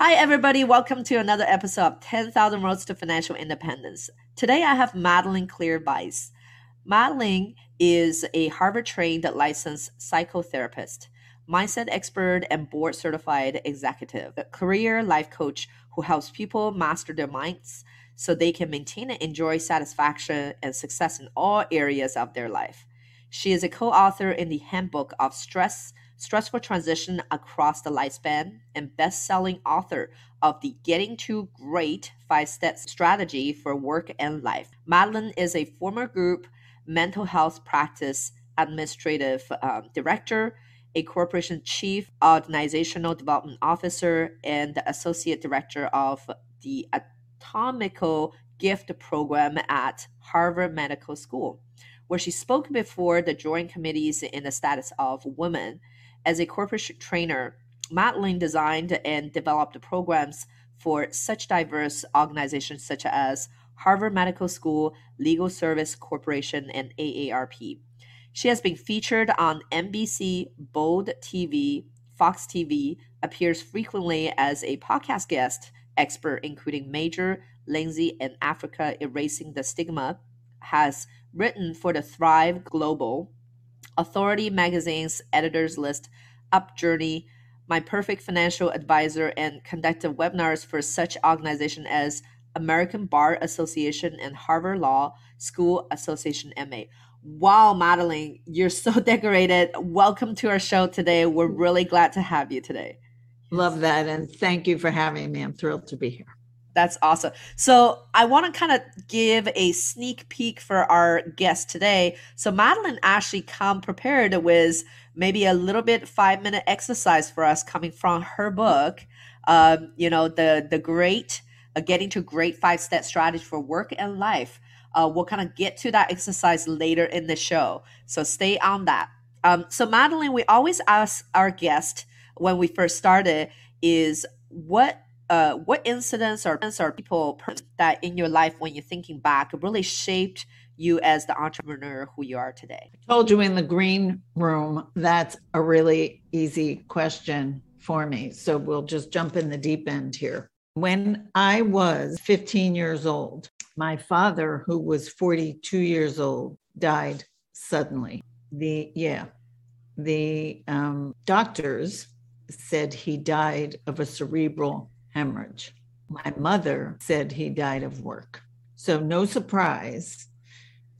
Hi, everybody. Welcome to another episode of 10,000 Roads to Financial Independence. Today I have Madeline Clear Weiss. Madeline is a Harvard trained licensed psychotherapist, mindset expert, and board certified executive, a career life coach who helps people master their minds so they can maintain and enjoy satisfaction and success in all areas of their life. She is a co author in the Handbook of Stress stressful transition across the lifespan, and best selling author of the Getting to Great Five Step Strategy for Work and Life. Madeline is a former group mental health practice administrative um, director, a corporation chief organizational development officer, and the associate director of the Anatomical Gift Program at Harvard Medical School, where she spoke before the Joint Committees in the Status of Women as a corporate trainer, Madeline designed and developed programs for such diverse organizations such as Harvard Medical School, Legal Service Corporation, and AARP. She has been featured on NBC, Bold TV, Fox TV, appears frequently as a podcast guest expert, including Major, Lindsey, and Africa Erasing the Stigma, has written for the Thrive Global, Authority Magazine's editors list, UpJourney, My Perfect Financial Advisor, and conducted webinars for such organizations as American Bar Association and Harvard Law School Association MA. Wow, Madeline, you're so decorated. Welcome to our show today. We're really glad to have you today. Love that. And thank you for having me. I'm thrilled to be here. That's awesome. So I want to kind of give a sneak peek for our guest today. So Madeline actually come prepared with maybe a little bit five minute exercise for us coming from her book. Um, you know the the great uh, getting to great five step strategy for work and life. Uh, we'll kind of get to that exercise later in the show. So stay on that. Um, so Madeline, we always ask our guest when we first started is what uh, what incidents or, events or people that in your life when you're thinking back really shaped you as the entrepreneur who you are today? I told you in the green room that's a really easy question for me. So we'll just jump in the deep end here. When I was 15 years old, my father, who was 42 years old, died suddenly. The, yeah, the um, doctors said he died of a cerebral hemorrhage. My mother said he died of work. So, no surprise.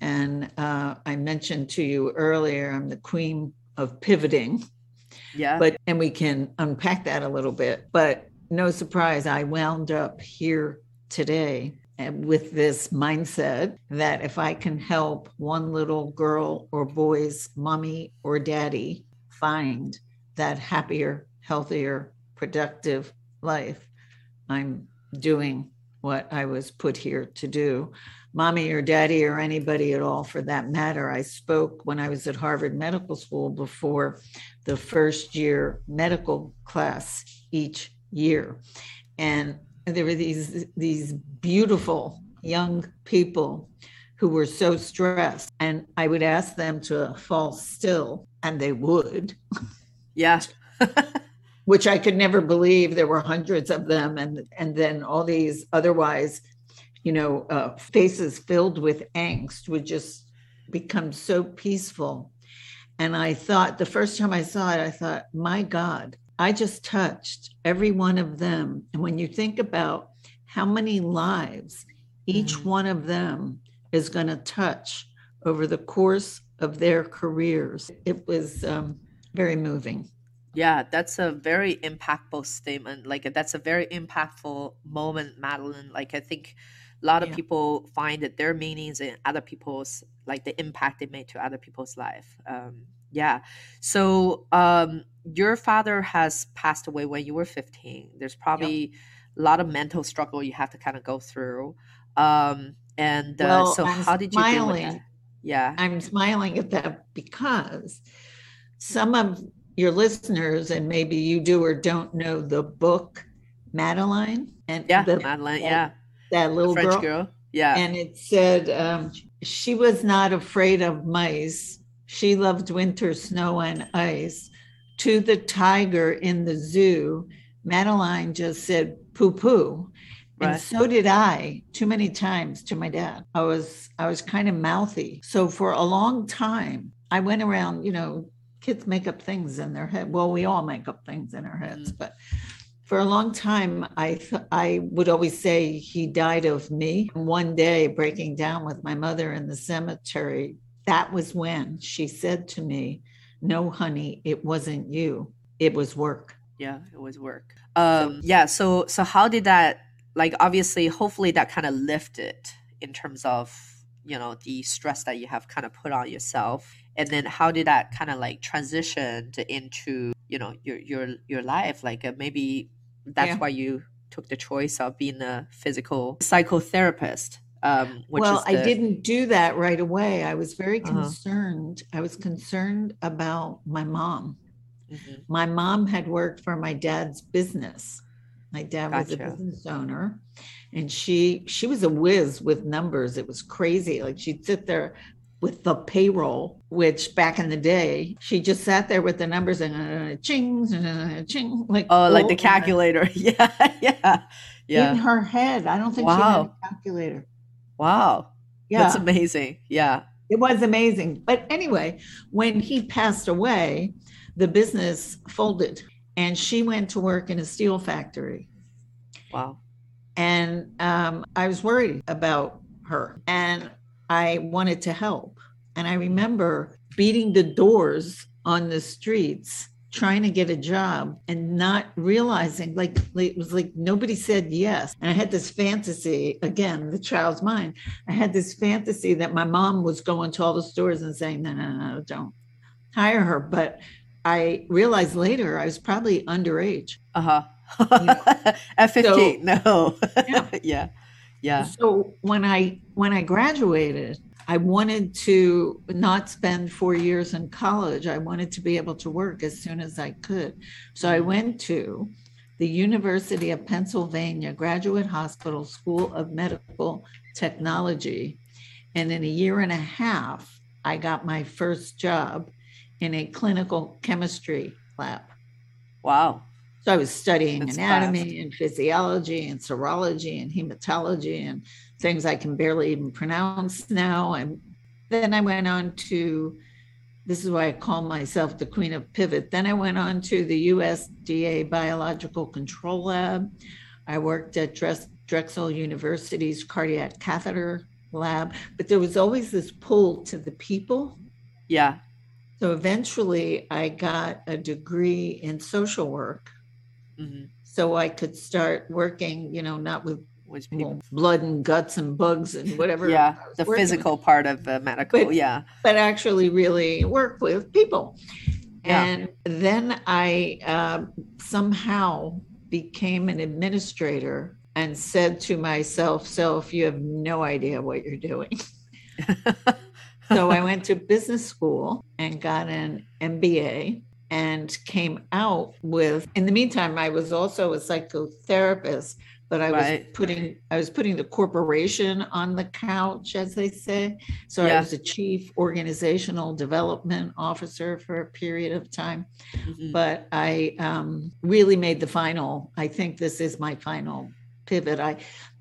And uh, I mentioned to you earlier, I'm the queen of pivoting. Yeah. But, and we can unpack that a little bit. But no surprise, I wound up here today with this mindset that if I can help one little girl or boy's mommy or daddy find that happier, healthier, productive life, I'm doing what I was put here to do. Mommy or daddy or anybody at all for that matter. I spoke when I was at Harvard Medical School before the first year medical class each year. And there were these these beautiful young people who were so stressed and I would ask them to fall still and they would. Yeah. which I could never believe there were hundreds of them, and and then all these otherwise, you know, uh, faces filled with angst would just become so peaceful. And I thought the first time I saw it, I thought, my God, I just touched every one of them. And when you think about how many lives each mm-hmm. one of them is going to touch over the course of their careers, it was um, very moving. Yeah, that's a very impactful statement. Like that's a very impactful moment, Madeline. Like I think a lot of yeah. people find that their meanings in other people's like the impact they made to other people's life. Um, yeah. So um, your father has passed away when you were 15. There's probably yep. a lot of mental struggle you have to kind of go through. Um, and uh, well, so I'm how did you smiling. deal with that? Yeah. I'm smiling at that because some of your listeners, and maybe you do or don't know the book Madeline. And yeah, the, Madeline, that, yeah. That little French girl. girl. Yeah. And it said um, she was not afraid of mice. She loved winter, snow, and ice. To the tiger in the zoo, Madeline just said poo poo. And so did I too many times to my dad. I was I was kind of mouthy. So for a long time, I went around, you know, kids make up things in their head. Well, we all make up things in our heads, but for a long time I th- I would always say he died of me. One day breaking down with my mother in the cemetery, that was when she said to me, "No, honey, it wasn't you. It was work." Yeah, it was work. Um, yeah. So, so how did that? Like, obviously, hopefully, that kind of lifted in terms of you know the stress that you have kind of put on yourself, and then how did that kind of like transition into you know your your your life? Like, uh, maybe that's Yeah. why you took the choice of being a physical psychotherapist. Um, which well, is I didn't do that right away. I was very Uh-huh. concerned. I was concerned about my mom. Mhm. My mom had worked for my dad's business. My dad was a business owner, and she she was a whiz with numbers. It was crazy. Like she'd sit there with the payroll, which back in the day, she just sat there with the numbers and uh, ching, uh, ching, like Oh, like the all in her- calculator. yeah, yeah, yeah in her head. I don't think she had a calculator. Wow, Yeah. that's amazing. Yeah. It was amazing. But anyway, when he passed away, the business folded and she went to work in a steel factory. Wow. And um, I was worried about her and I wanted to help. And I remember beating the doors on the streets trying to get a job and not realizing like it was like nobody said yes and i had this fantasy again the child's mind i had this fantasy that my mom was going to all the stores and saying no no no don't hire her but i realized later i was probably underage Uh You huh. At 15, no. Yeah. yeah. Yeah. So when I when I graduated, I wanted to not spend four years in college. I wanted to be able to work as soon as I could. So I went to the University of Pennsylvania Graduate Hospital School of Medical Technology. And in a year and a half, I got my first job in a clinical chemistry lab. Wow. So I was studying That's anatomy fast. and physiology and serology and hematology and things I can barely even pronounce now. And then I went on to this is why I call myself the queen of pivot. Then I went on to the USDA Biological Control Lab. I worked at Drexel University's cardiac catheter lab, but there was always this pull to the people. Yeah. So eventually I got a degree in social work hmm so I could start working, you know, not with Which people, well, blood and guts and bugs and whatever. yeah, the working with, physical part of uh, medical. But- yeah. but actually really work with people. Yeah. And then I uh, somehow became an administrator and said to myself, "Self, you have no idea what you're doing." so I went to business school and got an MBA and came out with in the meantime I was also a psychotherapist but I was putting I was putting the corporation on the couch as they say so I was a chief organizational development officer for a period of time Mhm. but I um, really made the final I think this is my final pivot I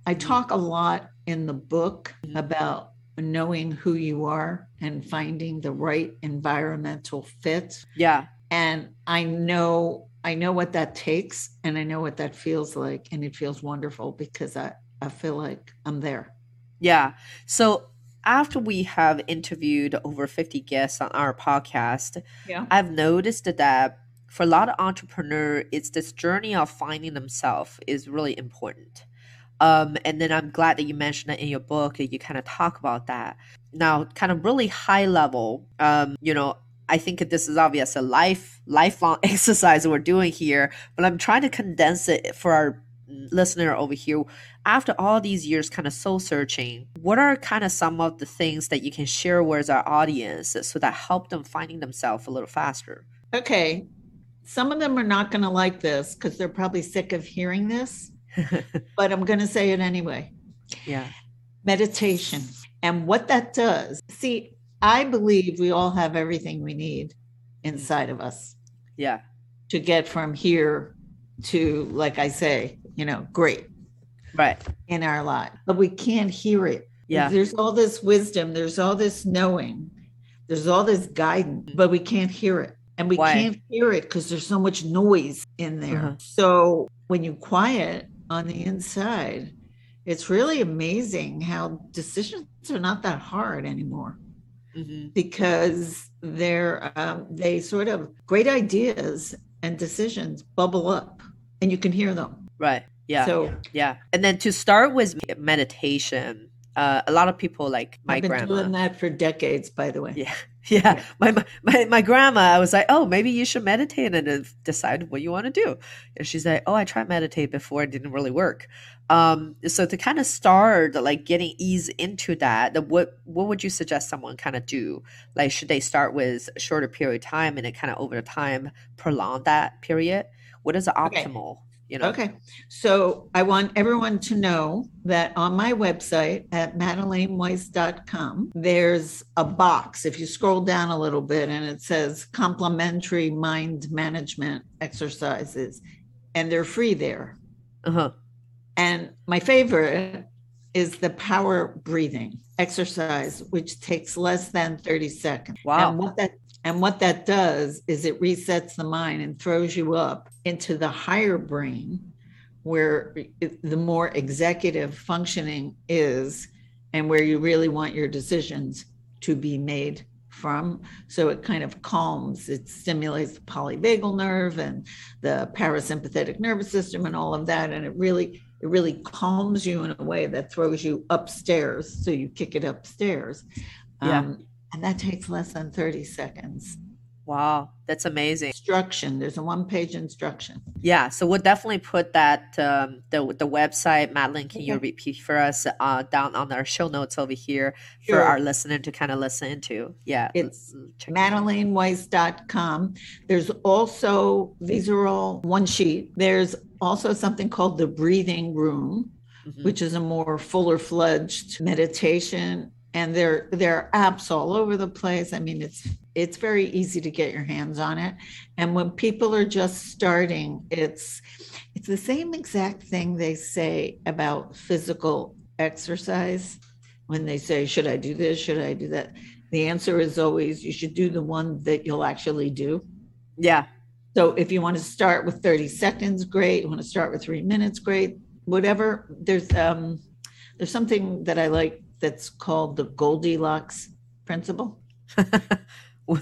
I Mhm. talk a lot in the book Mhm. about knowing who you are and finding the right environmental fit Yeah. And i know i know what that takes and i know what that feels like and it feels wonderful because i i feel like i'm there Yeah. So after we have interviewed over 50 guests on our podcast, yeah I've noticed that for a lot of entrepreneurs, it's this journey of finding themselves is really important. Um, and then I'm glad that you mentioned it in your book that you kind of talk about that. Now, kind of really high level, um, you know, I think this is obvious a life lifelong exercise we're doing here, but I'm trying to condense it for our listener over here. After all these years kind of soul searching, what are kind of some of the things that you can share with our audience so that help them finding themselves a little faster? okay some of them are not going to like this because they're probably sick of hearing this but i'm going to say it anyway yeah. meditation and what that does see i believe we all have everything we need inside of us Yeah. to get from here to, like I say, you know, great right in our life, but we can't hear it. Yeah. There's all this wisdom, there's all this knowing, there's all this guidance, but we can't hear it. And we Why? can't hear it because there's so much noise in there. Uh-huh. So when you quiet on the inside, it's really amazing how decisions are not that hard anymore Mhm. because they're um, they sort of great ideas and decisions bubble up and you can hear them. right yeah So yeah and then to start with meditation uh, a lot of people like my I've been grandma doing that for decades, by the way. Yeah. Yeah. My, my- my grandma, I was like, oh, maybe you should meditate and decide what you want to do. And she's like, oh, I tried meditate before, it didn't really work. Um, so to kind of start like getting ease into that, the, what what would you suggest someone kind of do? Like, should they start with a shorter period of time and then kind of over time prolong that period? What is the Okay. You know. Okay. So I want everyone to know that on my website at madeleineWeiss.com, there's a box. If you scroll down a little bit and it says complimentary mind management exercises, and they're free there. Uh huh. And my favorite is the power breathing exercise, which takes less than 30 seconds. Wow. And what that and what that does is it resets the mind and throws you up into the higher brain where it- the more executive functioning is and where you really want your decisions to be made from. So it kind of calms, it stimulates the polyvagal nerve and the parasympathetic nervous system and all of that. And it really, it really calms you in a way that throws you upstairs. So you kick it upstairs. Yeah. Um, and that takes less than 30 seconds. Wow, that's amazing. Instruction, there's a one page instruction. Yeah, so we'll definitely put that um, the the website. Madeline, can you repeat for us uh, down on our show notes over here for our listener to kind of listen to? Yeah, It's l- l- check it out. madeleineWeiss.com. There's also, these are all one sheet. There's also something called the breathing room, Mhm. which is a more fuller fledged meditation. And there, there are apps all over the place. I mean, it's it's very easy to get your hands on it. And when people are just starting, it's it's the same exact thing they say about physical exercise. When they say, Should I do this? Should I do that? The answer is always you should do the one that you'll actually do. Yeah, So if you want to start with 30 seconds, great. You want to start with three minutes, great. Whatever. There's um there's something that I like that's called the Goldilocks principle.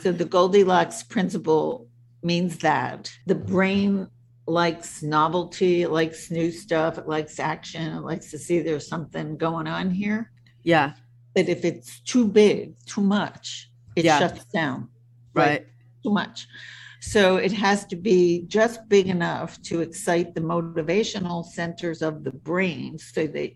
So the Goldilocks principle means that the brain likes novelty, it likes new stuff, it likes action, it likes to see there's something going on here. yeah, But if it's too big, too much, it Yeah. shuts down. right. too much. So it has to be just big enough to excite the motivational centers of the brain so that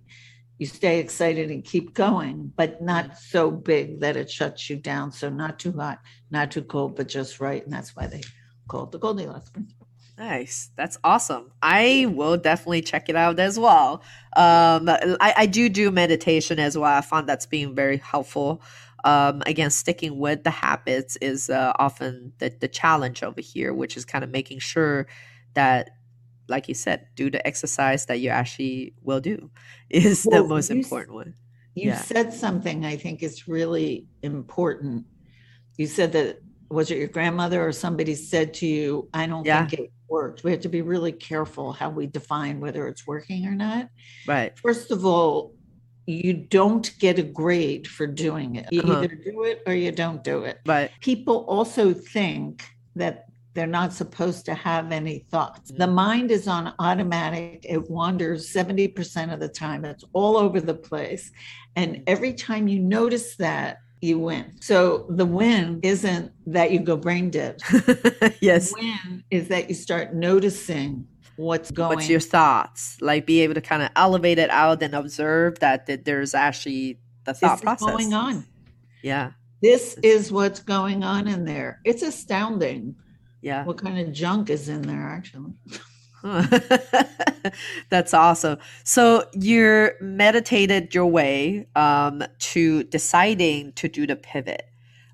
you stay excited and keep going, but not so big that it shuts you down. So not too hot, not too cold, but just right. And that's why they call it the Goldilocks principle. Nice. That's awesome. I will definitely check it out as well. Um, I, I do do meditation as well. I found that's being very helpful. Um, again, sticking with the habits is uh, often the, the challenge over here, which is kind of making sure that, like you said, do the exercise that you actually will do is the most important one. You Yeah. said something I think is really important. You said that was it your grandmother or somebody said to you, I don't Yeah. think it worked. We have to be really careful how we define whether it's working or not. Right. First of all, you don't get a grade for doing it. You Uh-huh. either do it or you don't do it. Right. People also think that they're not supposed to have any thoughts. The mm. mind is on automatic. It wanders 70% of the time. It's all over the place. And every time you notice that, you win. So the win isn't that you go brain dead. yes. The win is that you start noticing what's going What's your thoughts? Like be able to kind of elevate it out and observe that, that there's actually the this thought is process going on. Yeah. This is what's going on in there. It's astounding Yeah. what kind of junk is in there, actually. That's awesome. So you're meditated your way um, to deciding to do the pivot.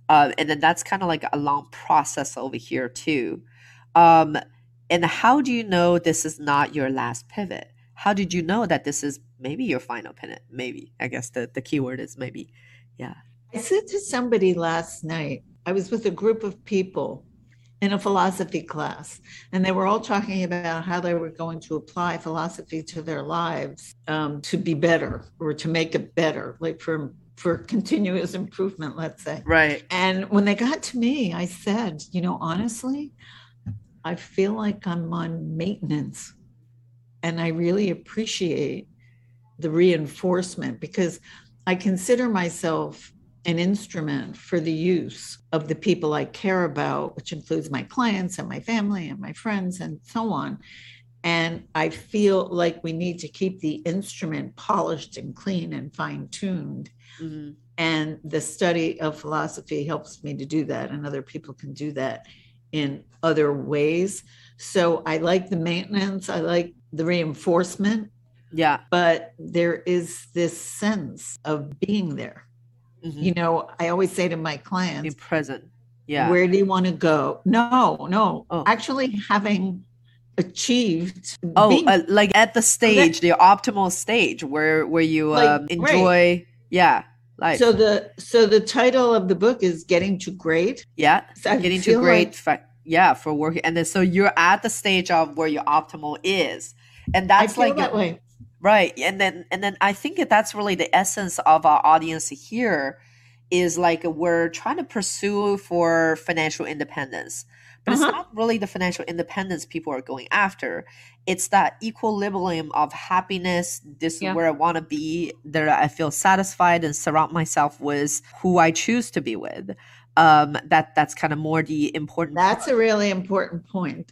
Um, and then that's kind of like a long process over here too. Um, And how do you know this is not your last pivot? How did you know that this is maybe your final pivot? Maybe. I guess the, the key word is maybe. Yeah. I said to somebody last night, I was with a group of people in a philosophy class, and they were all talking about how they were going to apply philosophy to their lives um, to be better or to make it better, like for for continuous improvement, let's say. Right. And when they got to me, I said, you know, honestly, I feel like I'm on maintenance, and I really appreciate the reinforcement because I consider myself an instrument for the use of the people I care about, which includes my clients and my family and my friends and so on. And I feel like we need to keep the instrument polished and clean and fine tuned. Mm-hmm. And the study of philosophy helps me to do that, and other people can do that in other ways. So I like the maintenance, I like the reinforcement. Yeah. But there is this sense of being there Mm-hmm. You know, I always say to my clients, be present. Yeah. Where do you want to go? No, no. Oh. Actually, having achieved. Oh, being, uh, like at the stage, the optimal stage where where you like, um, enjoy. Yeah. Life. So the so the title of the book is Getting to Great. Yeah. So getting to Great. Like, for, yeah, for working, and then so you're at the stage of where your optimal is, and that's like that way. Right. And then and then I think that's really the essence of our audience here is like we're trying to pursue for financial independence. But uh-huh. it's not really the financial independence people are going after. It's that equilibrium of happiness. This yeah. is where I want to be. That I feel satisfied and surround myself with who I choose to be with. Um, that that's kind of more the important. That's part. a really important point.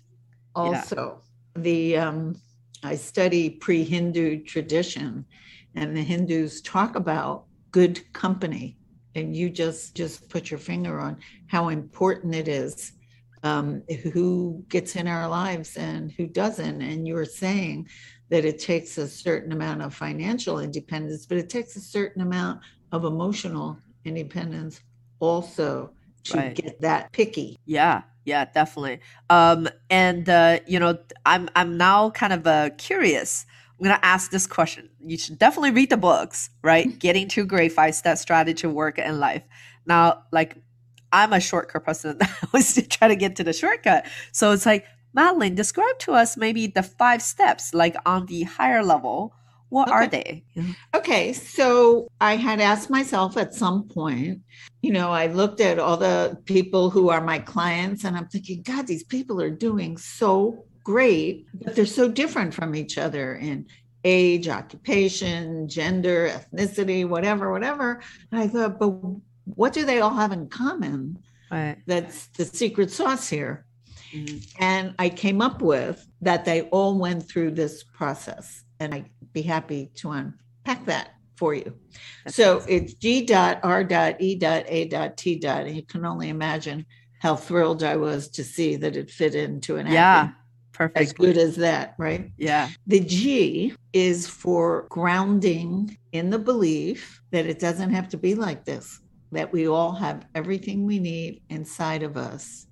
Also, yeah. the um, I study pre Hindu tradition, and the Hindus talk about good company. And you just just put your finger on how important it is um, who gets in our lives and who doesn't. And you were saying that it takes a certain amount of financial independence, but it takes a certain amount of emotional independence also to right. get that picky. Yeah, yeah, definitely. Um, and uh, you know, I'm I'm now kind of uh, curious. I'm gonna ask this question. You should definitely read the books, right? Getting to Great Five Step Strategy Work and Life. Now, like I'm a shortcut person. I was trying to get to the shortcut. So it's like, Madeline, describe to us maybe the five steps, like on the higher level. What okay. are they? Okay, so I had asked myself at some point, you know, I looked at all the people who are my clients and I'm thinking, God, these people are doing so great, but they're so different from each other in age, occupation, gender, ethnicity, whatever, whatever. And I thought, but what do they all have in common? Right. That's the secret sauce here. Mm-hmm. And I came up with that they all went through this process. And I'd be happy to unpack that for you. That's so awesome. it's G dot R dot E dot A dot T dot. And you can only imagine how thrilled I was to see that it fit into an yeah. Perfect. As good as that, right? Yeah. The G is for grounding in the belief that it doesn't have to be like this, that we all have everything we need inside of us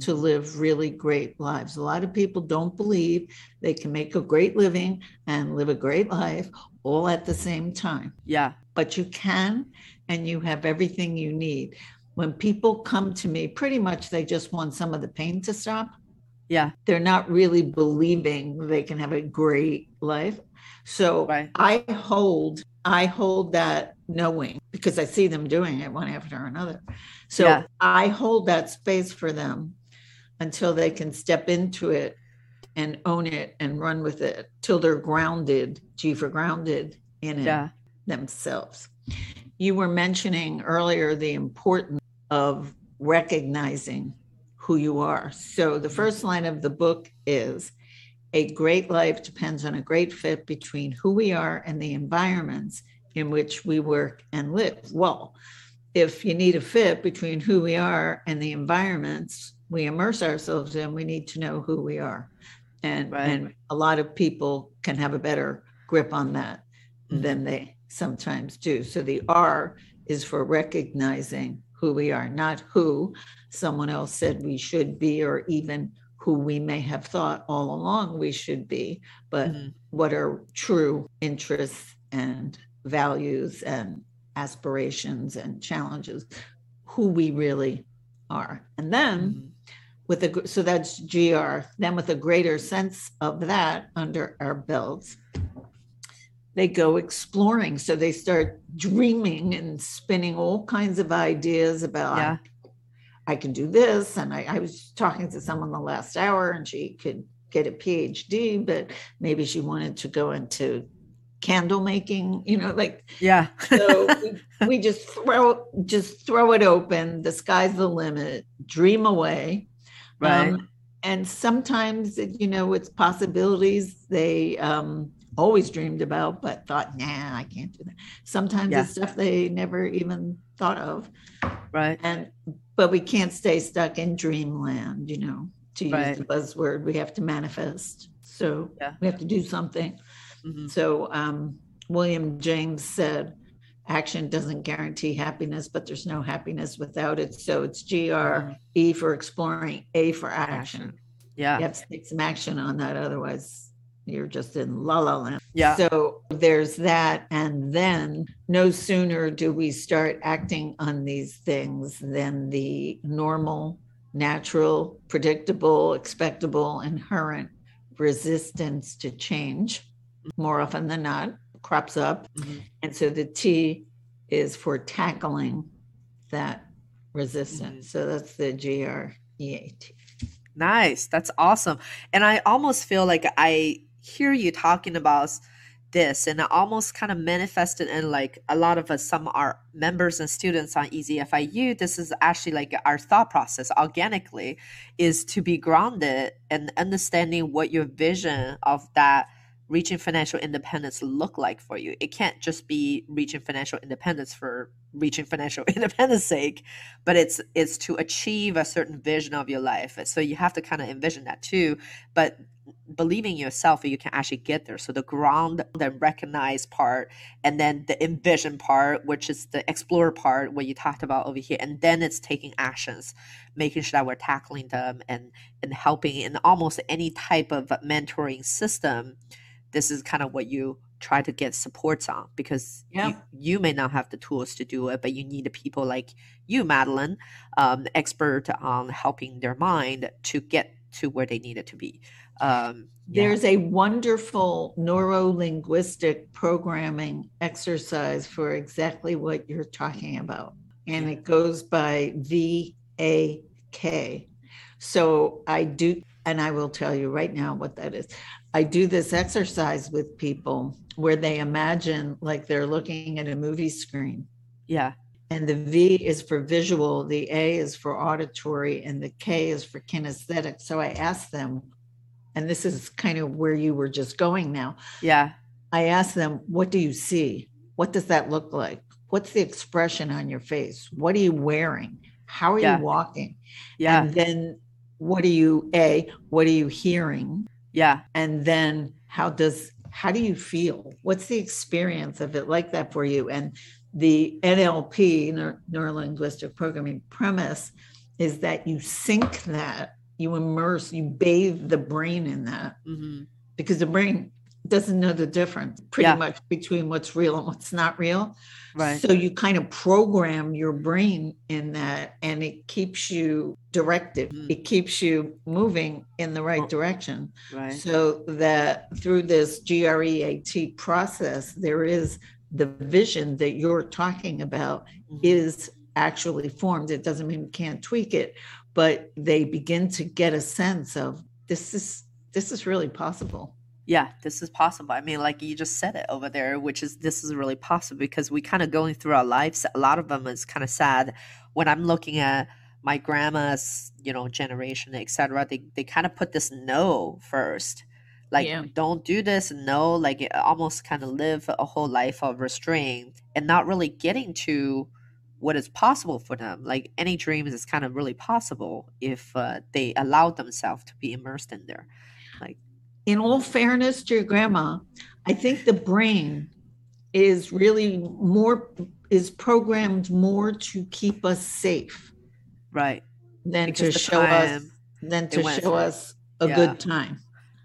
to mm-hmm. live really great lives. A lot of people don't believe they can make a great living and live a great life all at the same time. Yeah. But you can, and you have everything you need. When people come to me, pretty much they just want some of the pain to stop. Yeah. They're not really believing they can have a great life. So right. I hold I hold that knowing because I see them doing it one after another. So yeah. I hold that space for them until they can step into it and own it and run with it till they're grounded, G for grounded in it yeah. themselves. You were mentioning earlier the importance of recognizing who you are. So the first line of the book is a great life depends on a great fit between who we are and the environments in which we work and live. Well, if you need a fit between who we are and the environments we immerse ourselves in, we need to know who we are. And, right. and a lot of people can have a better grip on that mm-hmm. than they sometimes do. So the R is for recognizing who we are, not who someone else said we should be, or even who we may have thought all along we should be, but mm-hmm. what are true interests and values and aspirations and challenges, who we really are. And then mm-hmm. With a so that's GR, then with a greater sense of that under our belts, they go exploring. So they start dreaming and spinning all kinds of ideas about yeah. I can do this. And I, I was talking to someone the last hour and she could get a PhD, but maybe she wanted to go into candle making, you know, like yeah. so we, we, just throw just throw it open. The sky's the limit. Dream away. Right. Um, and sometimes you know it's possibilities they um, always dreamed about, but thought, nah, I can't do that. Sometimes yeah. it's stuff they never even thought of. Right. And but we can't stay stuck in dreamland, you know, to use right. the buzzword. We have to manifest. So yeah. we have to do something. Mm-hmm. So um, William James said, action doesn't guarantee happiness, but there's no happiness without it. So it's G R mm-hmm. E for exploring, A for action. action. Yeah. You have to take some action on that. Otherwise, you're just in la la land. Yeah. So there's that. And then no sooner do we start acting on these things than the normal, natural, predictable, expectable, inherent resistance to change, more often than not, crops up. Mm-hmm. And so the T is for tackling that resistance. Mm-hmm. So that's the G R E A T. Nice. That's awesome. And I almost feel like I hear you talking about this and almost kind of manifested in like a lot of us some our members and students on easy fiu this is actually like our thought process organically is to be grounded and understanding what your vision of that reaching financial independence look like for you? It can't just be reaching financial independence for reaching financial independence sake but it's it's to achieve a certain vision of your life. So you have to kind of envision that too but believing yourself you can actually get there. So the ground the recognize part and then the envision part which is the explore part what you talked about over here and then it's taking actions making sure that we're tackling them and and helping in almost any type of mentoring system this is kind of what you try to get supports on because yeah. you, you, may not have the tools to do it, but you need people like you, Madeline, um, expert on helping their mind to get to where they need it to be. Um, yeah. There's a wonderful neuro linguistic programming exercise for exactly what you're talking about, and it goes by VAK. So I do, and I will tell you right now what that is. I do this exercise with people where they imagine like they're looking at a movie screen. Yeah. And the V is for visual, the A is for auditory, and the K is for kinesthetic. So I asked them, and this is kind of where you were just going now. Yeah. I asked them, what do you see? What does that look like? What's the expression on your face? What are you wearing? How are yeah. you walking? Yeah. And then what are you, A, what are you hearing? Yeah. And then how does how do you feel? What's the experience of it like that for you? And the NLP, neuro linguistic programming premise, is that you sink that, you immerse, you bathe the brain in that, mm-hmm. because the brain doesn't know the difference pretty yeah. much between what's real and what's not real. Right. So you kind of program your brain in that and it keeps you directed. Mm. It keeps you moving in the right direction. Right. So that through this GREAT process, there is the vision that you're talking about mm-hmm. is actually formed. It doesn't mean we can't tweak it, but they begin to get a sense of this is this is really possible yeah, this is possible. I mean, like you just said it over there, which is this is really possible because we kind of going through our lives. A lot of them is kind of sad when I'm looking at my grandma's, you know, generation, etc. They they kind of put this no first, like yeah. don't do this, no, like almost kind of live a whole life of restraint and not really getting to what is possible for them. Like any dreams is kind of really possible if uh, they allow themselves to be immersed in there. Like in all fairness to your grandma, I think the brain is really more is programmed more to keep us safe. Right. Than because to show us than to show through. us a Yeah. good time.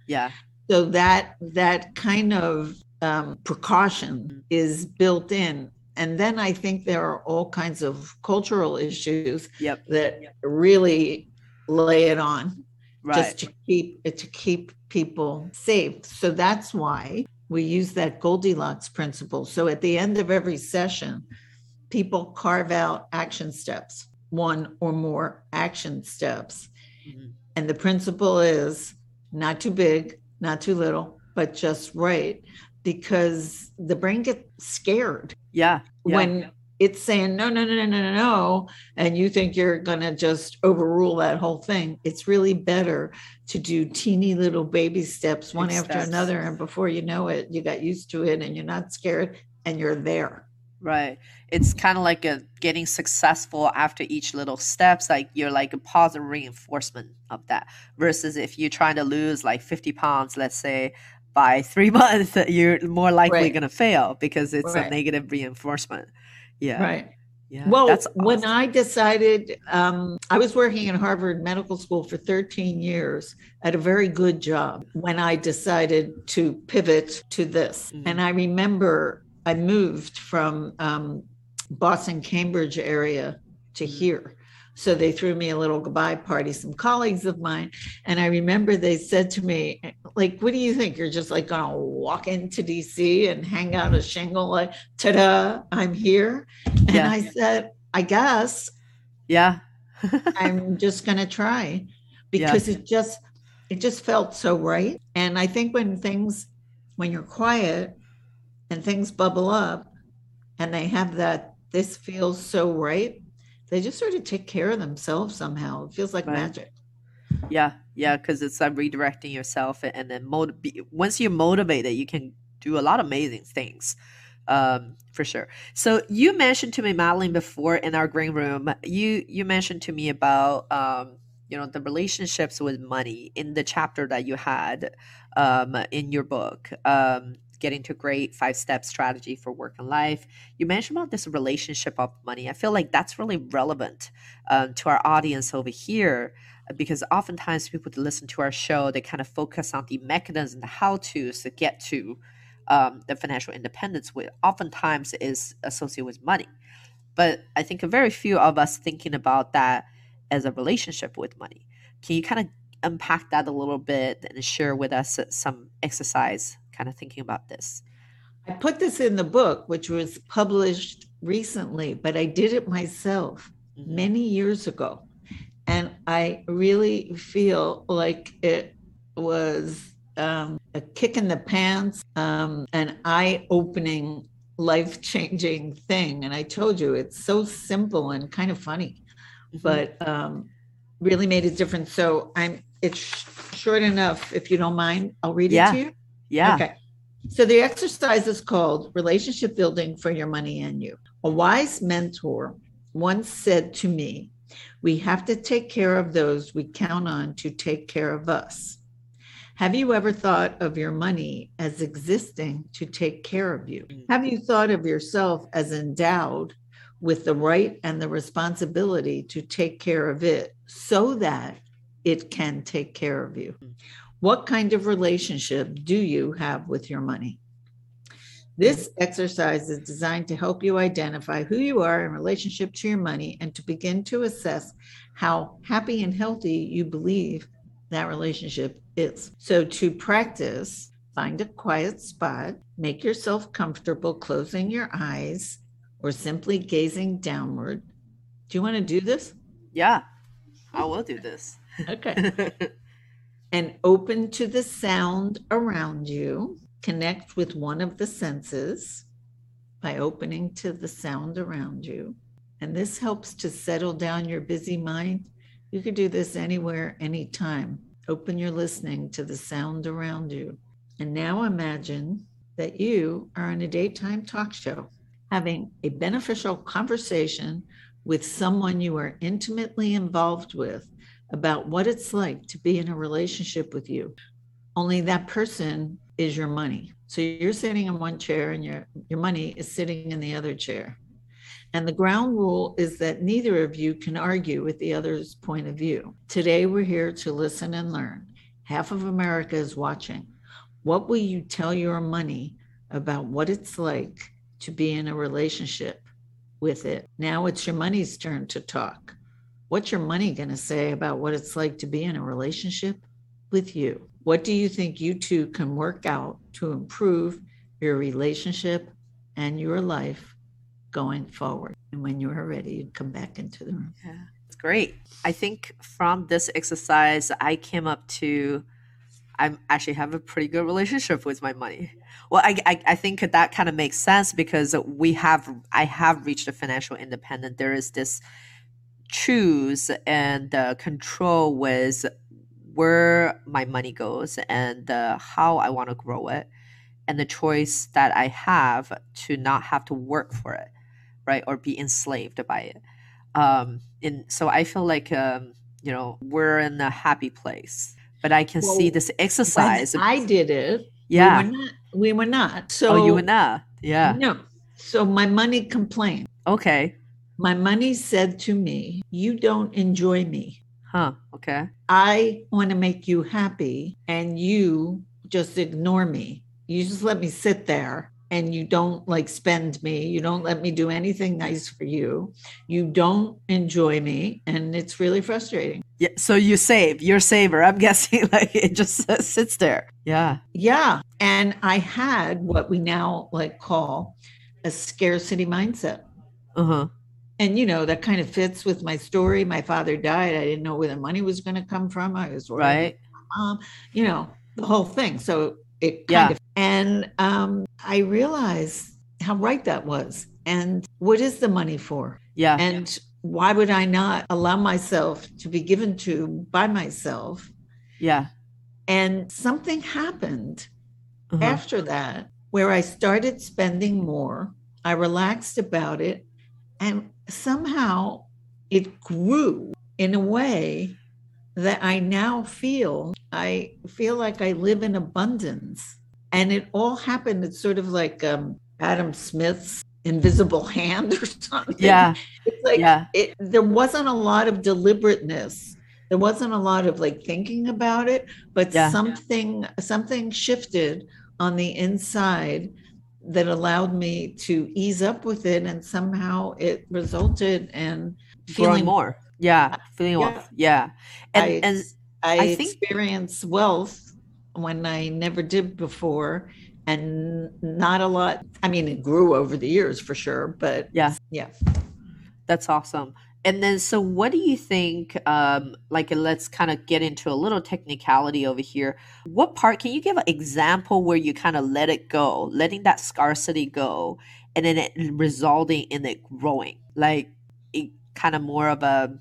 Yeah. So that that kind of um, precaution is built in. And then I think there are all kinds of cultural issues Yep. that really lay it on Right. just to keep it to keep people safe. So that's why we use that Goldilocks principle. So at the end of every session, people carve out action steps, one or more action steps. Mhm. And the principle is not too big, not too little, but just right. Because the brain gets scared Yeah. yeah. when it's saying no, no, no, no, no, no, and you think you're gonna just overrule that whole thing. It's really better to do teeny little baby steps one after another, and before you know it, you got used to it, and you're not scared, and you're there. Right. It's kind of like a getting successful after each little steps. Like you're like a positive reinforcement of that. Versus if you're trying to lose like 50 pounds, let's say by three months, you're more likely Right. going to fail because it's a negative reinforcement. Yeah. Right. Yeah. Well, that's when. I decided, um, I was working in Harvard Medical School for 13 years at a very good job when I decided to pivot to this. Mhm. And I remember I moved from um, Boston, Cambridge area to Mhm. here. So they threw me a little goodbye party, some colleagues of mine. And I remember they said to me, like, what do you think? You're just like going to walk into DC and hang out a shingle like, ta da, I'm here. And Yeah. I said, I guess yeah. I'm just going to try because it just, it just felt so right. And I think when things, when you're quiet and things bubble up and they have that, this feels so right, they just sort of take care of themselves somehow. It feels like Right. magic. Yeah, yeah, because it's like redirecting yourself, and then motiv- once you're motivated, you can do a lot of amazing things, um, for sure. So you mentioned to me, Madeline, before in our green room, you you mentioned to me about um, you know the relationships with money in the chapter that you had um, in your book. Um, getting to great five step strategy for work and life. You mentioned about this relationship of money. I feel like that's really relevant um, to our audience over here because oftentimes people that listen to our show they kind of focus on the mechanism the how to's to get to um, the financial independence which oftentimes is associated with money. But i think a very few of us thinking about that as a relationship with money. Can you kind of unpack that a little bit and share with us some exercise kind of thinking about this I put this in the book, which was published recently, but I did it myself Mhm. many years ago. And I really feel like it was um, a kick in the pants, um, an eye opening, life changing thing. And I told you it's so simple and kind of funny, Mhm. but um, really made a difference. So I'm, it's short enough. If you don't mind, I'll read Yeah. it to you. Yeah Okay. So the exercise is called Relationship Building for Your Money and You. A wise mentor once said to me, We have to take care of those we count on to take care of us. Have you ever thought of your money as existing to take care of you? Mm. Have you thought of yourself as endowed with the right and the responsibility to take care of it so that it can take care of you? What kind of relationship do you have with your money? This mm. exercise is designed to help you identify who you are in relationship to your money and to begin to assess how happy and healthy you believe that relationship is. So, to practice, find a quiet spot, make yourself comfortable closing your eyes or simply gazing downward. Do you want to do this? yeah i will do this Okay. and open to the sound around you. Connect with one of the senses by opening to the sound around you. And this helps to settle down your busy mind. You could do this anywhere, anytime. Open your listening to the sound around you. And now imagine that you are on a daytime talk show having a beneficial conversation with someone you are intimately involved with about what it's like to be in a relationship with you. Only that person is your money. So you're sitting in one chair and your your money is sitting in the other chair. And the ground rule is that neither of you can argue with the other's point of view. Today, we're here to listen and learn. Half of America is watching. What will you tell your money about what it's like to be in a relationship with it? Now it's your money's turn to talk. What's your money going to say about what it's like to be in a relationship with you? What do you think you two can work out to improve your relationship and your life going forward? And when you are ready, you come back into the room. Yeah, it's great. I think from this exercise, I came up to I actually have a pretty good relationship with my money. Well, I, I, I think that kind of makes sense because we have I have reached a financial independent. There is this choose and uh, control with where my money goes and uh, how I want to grow it, and the choice that I have to not have to work for it, right, or be enslaved by it. Um, and so I feel like um, you know we're in a happy place but I can well, see this exercise. I did it. Yeah. We were not. We were not. So oh, you were not. Yeah. No. So my money complained. Okay. My money said to me, You don't enjoy me. Huh. Okay. I want to make you happy and you just ignore me. You just let me sit there and you don't like spend me. You don't let me do anything nice for you. You don't enjoy me. And it's really frustrating. Yeah. So you save, you're saver. I'm guessing like it just uh, sits there. Yeah. Yeah. And I had what we now like call a scarcity mindset. Uh huh. And you know that kind of fits with my story. My father died. I didn't know where the money was going to come from. I was worried right. mom, you know, the whole thing. So it kind yeah. of and um, I realized how right that was. And what is the money for? Yeah. And why would I not allow myself to be given to by myself? Yeah. And something happened uh-huh. after that where I started spending more. I relaxed about it. And somehow it grew in a way that I now feel I feel like I live in abundance. And it all happened. It's sort of like um, Adam Smith's invisible hand or something. Yeah. It's like yeah. It, there wasn't a lot of deliberateness. There wasn't a lot of like thinking about it, but yeah. something something shifted on the inside that allowed me to ease up with it and somehow it resulted in feeling more. Yeah, feeling yeah. Yeah. And I, and I, I think experience wealth when I never did before and not a lot. I mean, it grew over the years for sure, but yeah, yeah, that's awesome. And then, so what do you think? Um, like, let's kind of get into a little technicality over here. What part can you give an example where you kind of let it go, letting that scarcity go, and then it resulting in it growing? Like, it kind of more of a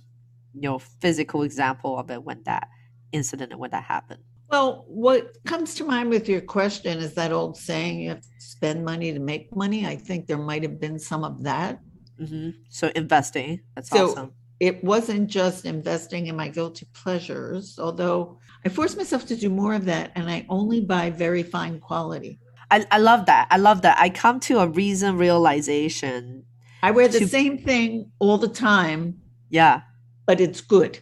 you know physical example of it when that incident and when that happened. Well, what comes to mind with your question is that old saying, you have to spend money to make money. I think there might have been some of that. Mm-hmm. So, investing, that's so awesome. It wasn't just investing in my guilty pleasures, although I forced myself to do more of that and I only buy very fine quality. I, I love that. I love that. I come to a reason realization. I wear the to, same thing all the time. Yeah. But it's good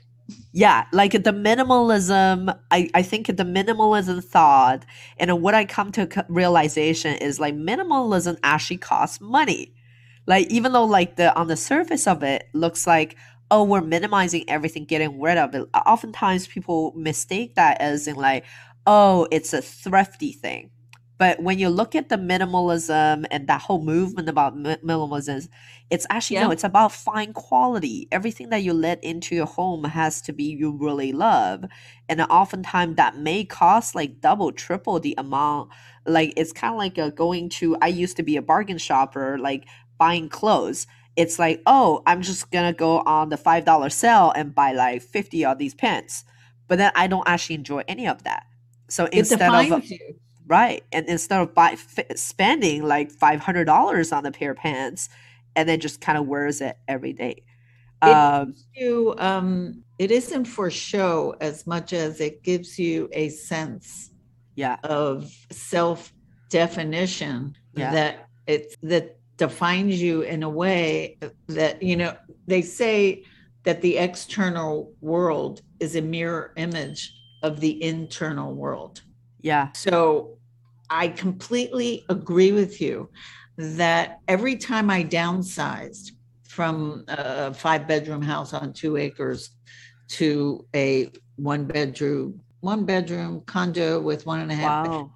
yeah like the minimalism i i think the minimalism thought and what i come to realization is like minimalism actually costs money like even though like the on the surface of it looks like oh we're minimizing everything getting rid of it oftentimes people mistake that as in like oh it's a thrifty thing but when you look at the minimalism and that whole movement about minimalism, it's actually yeah. no, it's about fine quality. Everything that you let into your home has to be you really love, and oftentimes that may cost like double, triple the amount. Like it's kind of like a going to. I used to be a bargain shopper, like buying clothes. It's like, oh, I'm just gonna go on the five dollar sale and buy like fifty of these pants, but then I don't actually enjoy any of that. So instead of you Right. And instead of buy, f- spending like $500 on a pair of pants and then just kind of wears it every day. Um, you, um, it isn't for show as much as it gives you a sense yeah. of self definition yeah. that it's that defines you in a way that, you know, they say that the external world is a mirror image of the internal world. Yeah. So I completely agree with you that every time I downsized from a five bedroom house on two acres to a one bedroom, one bedroom condo with one and a half. Wow.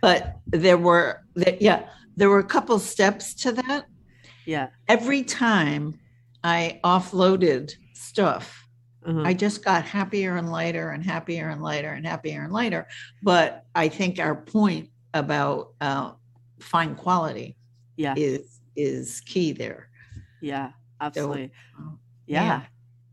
But there were, yeah, there were a couple steps to that. Yeah. Every time I offloaded stuff, Mhm. I just got happier and lighter and happier and lighter and happier and lighter. But I think our point about uh, fine quality yeah. is is key there. Yeah. Absolutely. uh, yeah. yeah.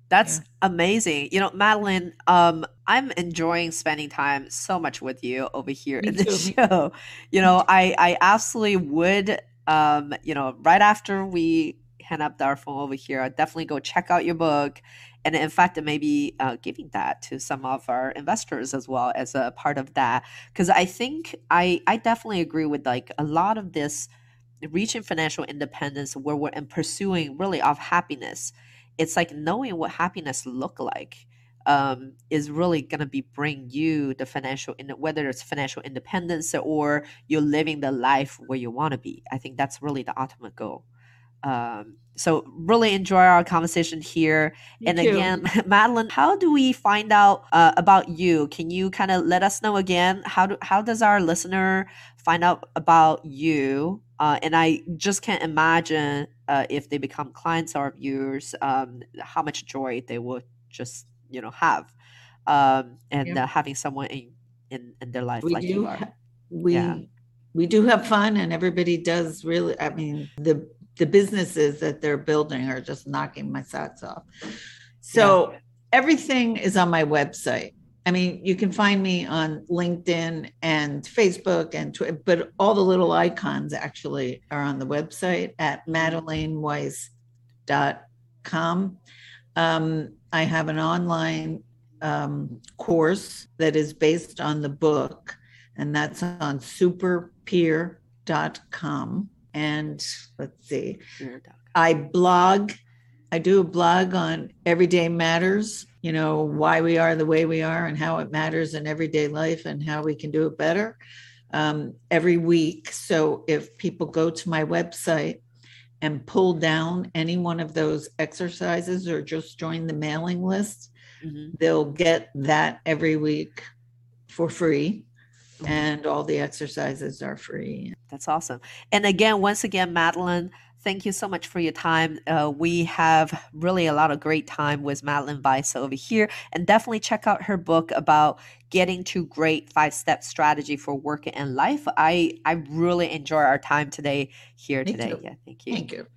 That's amazing. You know, Madeline, um, I'm enjoying spending time so much with you over here Me in this too. show. You know, I, I absolutely would, um, you know, right after we hang up our phone over here, I'd definitely go check out your book. And in fact, maybe uh, giving that to some of our investors as well as a part of that. Because I think I, I definitely agree with like a lot of this reaching financial independence where we're in pursuing really of happiness it's like knowing what happiness look like um, is really going to be bring you the financial in whether it's financial independence or you're living the life where you want to be. I think that's really the ultimate goal. Um, so really enjoy our conversation here. Me and too. again madeline how do we find out uh, about you? Can you kind of let us know again? How do how does our listener find out about you? Uh, and i just can't imagine uh, if they become clients of yours um, how much joy they would just you know have um, and Yeah. uh, having someone in, in in their life we like do you are. ha- we Yeah. we do have fun and everybody does really i mean the the businesses that they're building are just knocking my socks off. So everything is on my website. I mean you can find me on linkedin and facebook and Twitter, but all the little icons actually are on the website at madelineweiss.com um, i have an online um, course that is based on the book and that's on superpeer.com. And let's see, You're a dog. I blog, I do a blog on everyday matters, you know, why we are the way we are and how it matters in everyday life and how we can do it better um, every week. So if people go to my website and pull down any one of those exercises or just join the mailing list, Mhm. they'll get that every week for free Mhm. and all the exercises are free That's awesome. And again, once again, Madeline, thank you so much for your time. Uh, we have really a lot of great time with Madeline Weiss over here. And definitely check out her book about getting to great five step strategy for work and life. I, I really enjoy our time today here Me today. too. Yeah, thank you. thank you